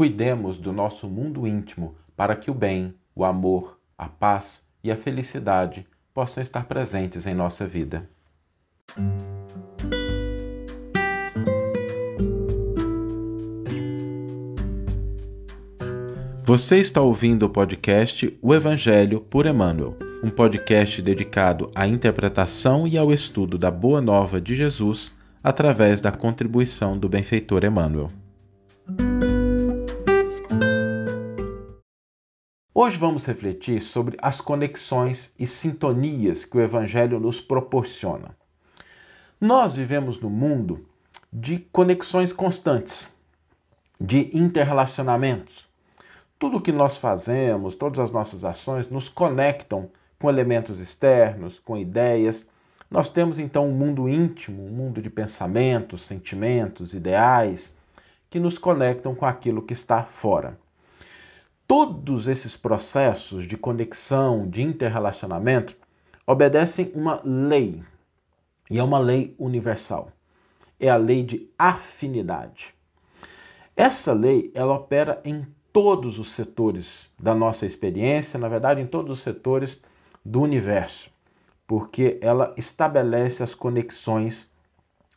cuidemos do nosso mundo íntimo para que o bem, o amor, a paz e a felicidade possam estar presentes em nossa vida. Você está ouvindo o podcast O Evangelho por Emmanuel, um podcast dedicado à interpretação e ao estudo da Boa Nova de Jesus através da contribuição do benfeitor Emmanuel. Hoje vamos refletir sobre as conexões e sintonias que o Evangelho nos proporciona. Nós vivemos no mundo de conexões constantes, de interrelacionamentos tudo o que nós fazemos, todas as nossas ações nos conectam com elementos externos, com ideias. Nós temos então um mundo íntimo, um mundo de pensamentos, sentimentos, ideais, que nos conectam com aquilo que está fora. Todos esses processos de conexão, de interrelacionamento, obedecem uma lei, e é uma lei universal. É a lei de afinidade. Essa lei, ela opera em todos os setores da nossa experiência, na verdade, em todos os setores do universo, porque ela estabelece as conexões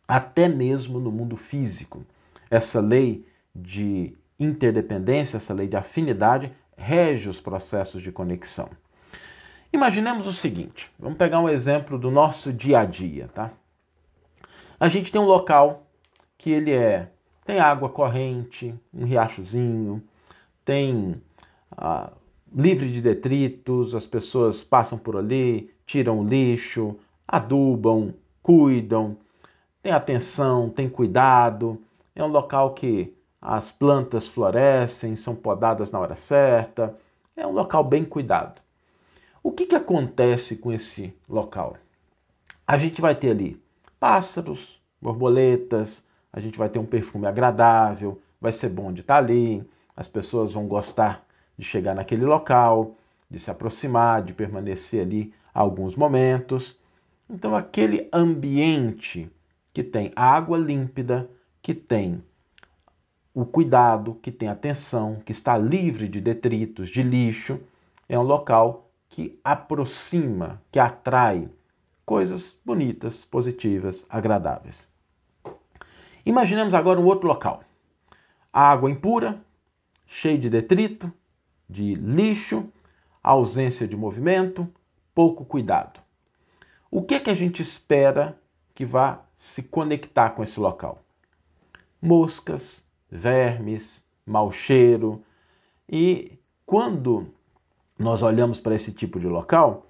até mesmo no mundo físico. Essa lei de interdependência, essa lei de afinidade, rege os processos de conexão. Imaginemos o seguinte: vamos pegar um exemplo do nosso dia a dia, tá? A gente tem um local que ele é tem água corrente, um riachozinho, tem ah, livre de detritos, as pessoas passam por ali, tiram lixo, adubam, cuidam, tem atenção, tem cuidado, é um local que as plantas florescem, são podadas na hora certa, é um local bem cuidado. O que, que acontece com esse local? A gente vai ter ali pássaros, borboletas, a gente vai ter um perfume agradável, vai ser bom de estar ali, as pessoas vão gostar de chegar naquele local, de se aproximar, de permanecer ali alguns momentos. Então, aquele ambiente que tem água límpida, que tem o cuidado, que tem atenção, que está livre de detritos, de lixo, é um local que aproxima, que atrai coisas bonitas, positivas, agradáveis. Imaginemos agora um outro local. água impura, cheio de detrito, de lixo, ausência de movimento, pouco cuidado. O que, é que a gente espera que vá se conectar com esse local? Moscas, vermes, mau cheiro. E quando nós olhamos para esse tipo de local,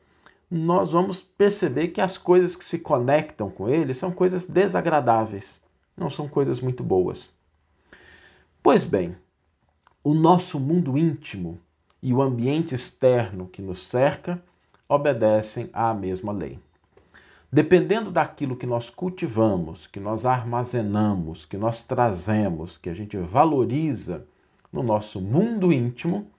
nós vamos perceber que as coisas que se conectam com ele são coisas desagradáveis, não são coisas muito boas. Pois bem, o nosso mundo íntimo e o ambiente externo que nos cerca obedecem à mesma lei. Dependendo daquilo que nós cultivamos, que nós armazenamos, que nós trazemos, que a gente valoriza no nosso mundo íntimo,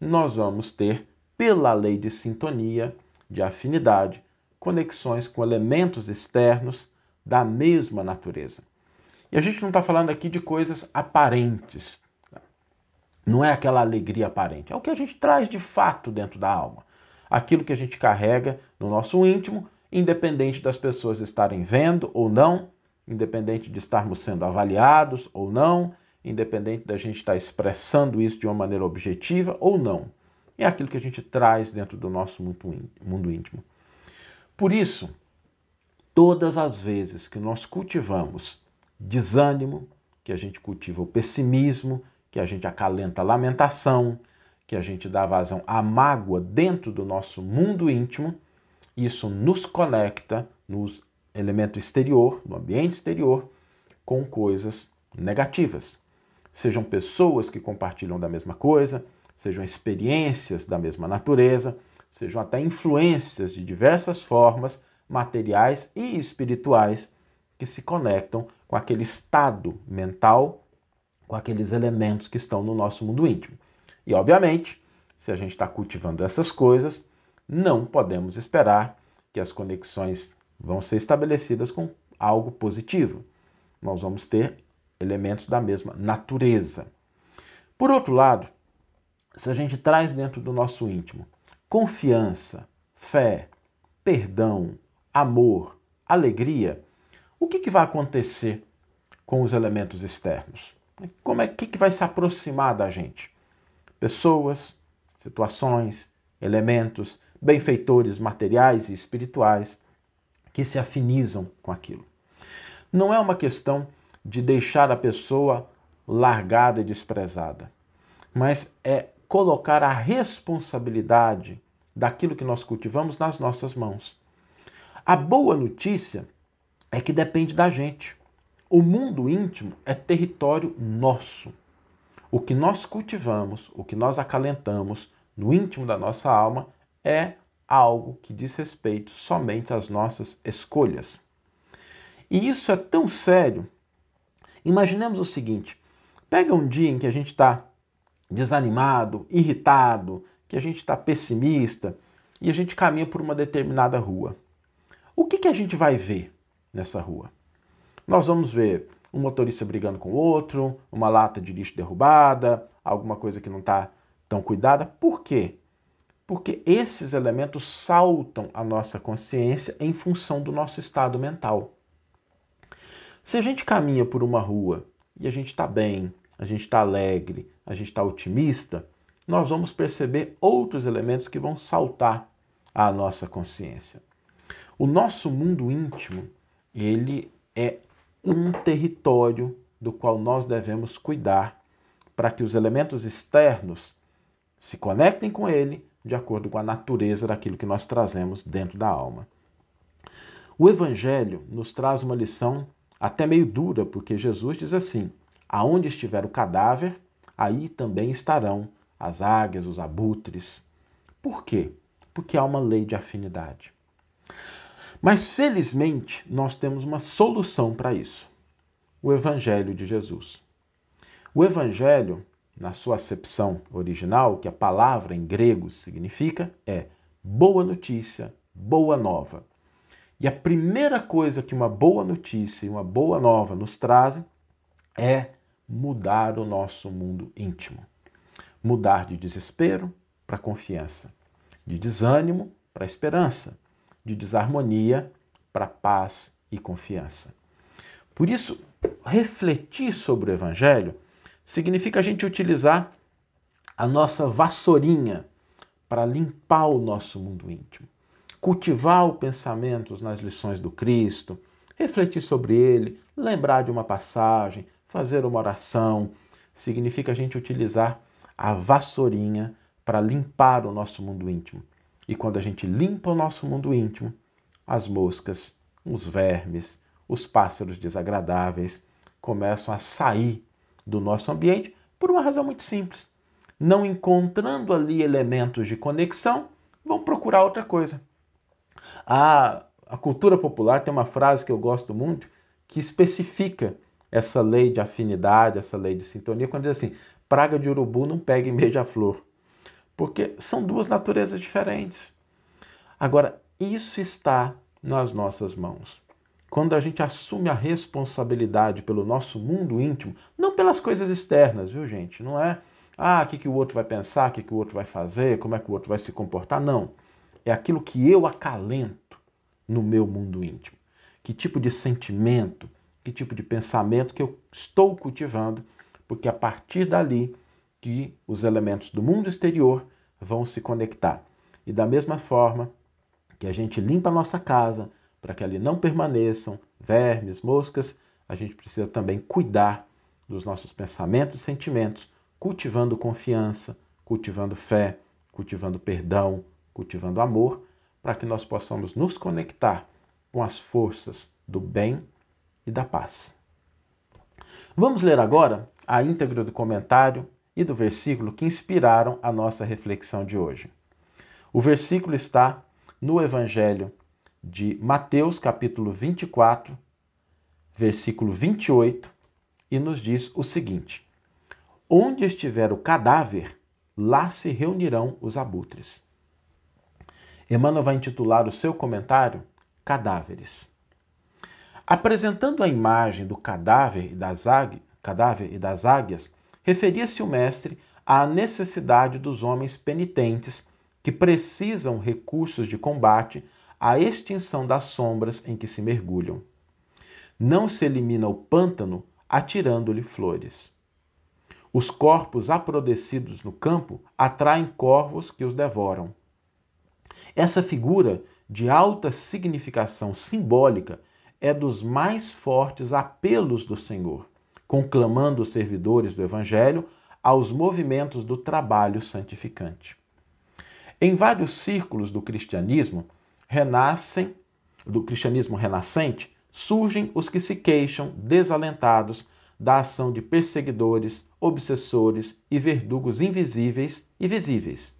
nós vamos ter, pela lei de sintonia, de afinidade, conexões com elementos externos da mesma natureza. E a gente não está falando aqui de coisas aparentes, não é aquela alegria aparente, é o que a gente traz de fato dentro da alma. Aquilo que a gente carrega no nosso íntimo, independente das pessoas estarem vendo ou não, independente de estarmos sendo avaliados ou não, independente da gente estar expressando isso de uma maneira objetiva ou não. É aquilo que a gente traz dentro do nosso mundo íntimo. Por isso, todas as vezes que nós cultivamos desânimo, que a gente cultiva o pessimismo, que a gente acalenta a lamentação, que a gente dá vazão à mágoa dentro do nosso mundo íntimo, isso nos conecta no elemento exterior, no ambiente exterior, com coisas negativas. Sejam pessoas que compartilham da mesma coisa, sejam experiências da mesma natureza, sejam até influências de diversas formas, materiais e espirituais, que se conectam com aquele estado mental com aqueles elementos que estão no nosso mundo íntimo. E, obviamente, se a gente está cultivando essas coisas, não podemos esperar que as conexões vão ser estabelecidas com algo positivo. Nós vamos ter elementos da mesma natureza. Por outro lado, se a gente traz dentro do nosso íntimo confiança, fé, perdão, amor, alegria, o que, que vai acontecer com os elementos externos? Como é que, que vai se aproximar da gente? Pessoas, situações, elementos, benfeitores materiais e espirituais que se afinizam com aquilo. Não é uma questão de deixar a pessoa largada e desprezada, mas é colocar a responsabilidade daquilo que nós cultivamos nas nossas mãos. A boa notícia é que depende da gente. O mundo íntimo é território nosso. O que nós cultivamos, o que nós acalentamos no íntimo da nossa alma é algo que diz respeito somente às nossas escolhas. E isso é tão sério. Imaginemos o seguinte: pega um dia em que a gente está desanimado, irritado, que a gente está pessimista e a gente caminha por uma determinada rua. O que, que a gente vai ver nessa rua? Nós vamos ver um motorista brigando com outro, uma lata de lixo derrubada, alguma coisa que não está tão cuidada. Por quê? Porque esses elementos saltam a nossa consciência em função do nosso estado mental. Se a gente caminha por uma rua e a gente está bem, a gente está alegre, a gente está otimista, nós vamos perceber outros elementos que vão saltar à nossa consciência. O nosso mundo íntimo, ele é um território do qual nós devemos cuidar para que os elementos externos se conectem com ele de acordo com a natureza daquilo que nós trazemos dentro da alma. O Evangelho nos traz uma lição até meio dura, porque Jesus diz assim: Aonde estiver o cadáver, aí também estarão as águias, os abutres. Por quê? Porque há uma lei de afinidade. Mas felizmente nós temos uma solução para isso: o Evangelho de Jesus. O Evangelho na sua acepção original, que a palavra em grego significa, é boa notícia, boa nova. E a primeira coisa que uma boa notícia e uma boa nova nos trazem é mudar o nosso mundo íntimo. Mudar de desespero para confiança, de desânimo para esperança, de desarmonia para paz e confiança. Por isso, refletir sobre o Evangelho significa a gente utilizar a nossa vassourinha para limpar o nosso mundo íntimo, cultivar o pensamento nas lições do Cristo, refletir sobre ele, lembrar de uma passagem, fazer uma oração. Significa a gente utilizar a vassourinha para limpar o nosso mundo íntimo. E quando a gente limpa o nosso mundo íntimo, as moscas, os vermes, os pássaros desagradáveis começam a sair do nosso ambiente por uma razão muito simples. Não encontrando ali elementos de conexão, vão procurar outra coisa. A, a cultura popular tem uma frase que eu gosto muito que especifica essa lei de afinidade, essa lei de sintonia, quando diz assim: praga de urubu não pega em beija-flor. Porque são duas naturezas diferentes. Agora, isso está nas nossas mãos quando a gente assume a responsabilidade pelo nosso mundo íntimo, não pelas coisas externas, viu, gente? Não é, ah, o que, que o outro vai pensar, o que, que o outro vai fazer, como é que o outro vai se comportar. Não. É aquilo que eu acalento no meu mundo íntimo. Que tipo de sentimento, que tipo de pensamento que eu estou cultivando, porque a partir dali que os elementos do mundo exterior vão se conectar. E da mesma forma que a gente limpa a nossa casa, para que ali não permaneçam vermes, moscas, a gente precisa também cuidar dos nossos pensamentos e sentimentos, cultivando confiança, cultivando fé, cultivando perdão, cultivando amor, para que nós possamos nos conectar com as forças do bem e da paz. Vamos ler agora a íntegra do comentário e do versículo que inspiraram a nossa reflexão de hoje. O versículo está no Evangelho de Mateus, capítulo 24, versículo 28, e nos diz o seguinte: Onde estiver o cadáver, lá se reunirão os abutres. Emmanuel vai intitular o seu comentário Cadáveres. Apresentando a imagem do cadáver e das, águ cadáver e das águias referia-se o mestre à necessidade dos homens penitentes que precisam recursos de combate à extinção das sombras em que se mergulham. Não se elimina o pântano atirando-lhe flores. Os corpos aprodecidos no campo atraem corvos que os devoram. Essa figura, de alta significação simbólica, é dos mais fortes apelos do Senhor, conclamando os servidores do Evangelho aos movimentos do trabalho santificante. Em vários círculos do cristianismo renascem, do cristianismo renascente, surgem os que se queixam, desalentados, da ação de perseguidores, obsessores e verdugos invisíveis e visíveis.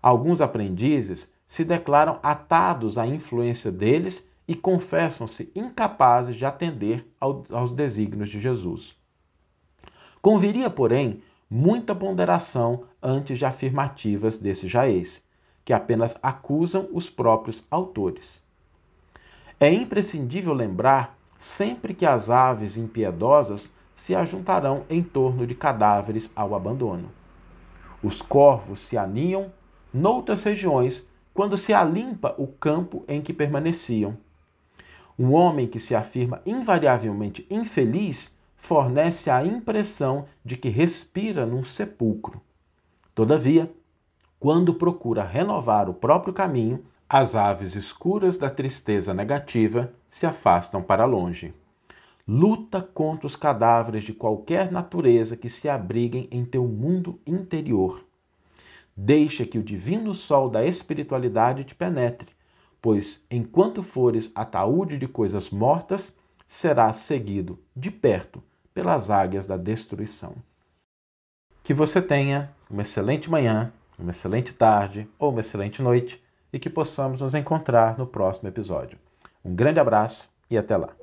Alguns aprendizes se declaram atados à influência deles e confessam-se incapazes de atender aos desígnios de Jesus. Conviria, porém, muita ponderação antes de afirmativas desse jaez, que apenas acusam os próprios autores. É imprescindível lembrar sempre que as aves impiedosas se ajuntarão em torno de cadáveres ao abandono. Os corvos se aninham noutras regiões quando se alimpa o campo em que permaneciam. Um homem que se afirma invariavelmente infeliz fornece a impressão de que respira num sepulcro. Todavia, quando procura renovar o próprio caminho, as aves escuras da tristeza negativa se afastam para longe. Luta contra os cadáveres de qualquer natureza que se abriguem em teu mundo interior. Deixa que o divino sol da espiritualidade te penetre, pois enquanto fores ataúde de coisas mortas, serás seguido de perto pelas águias da destruição. Que você tenha uma excelente manhã, uma excelente tarde ou uma excelente noite e que possamos nos encontrar no próximo episódio. Um grande abraço e até lá.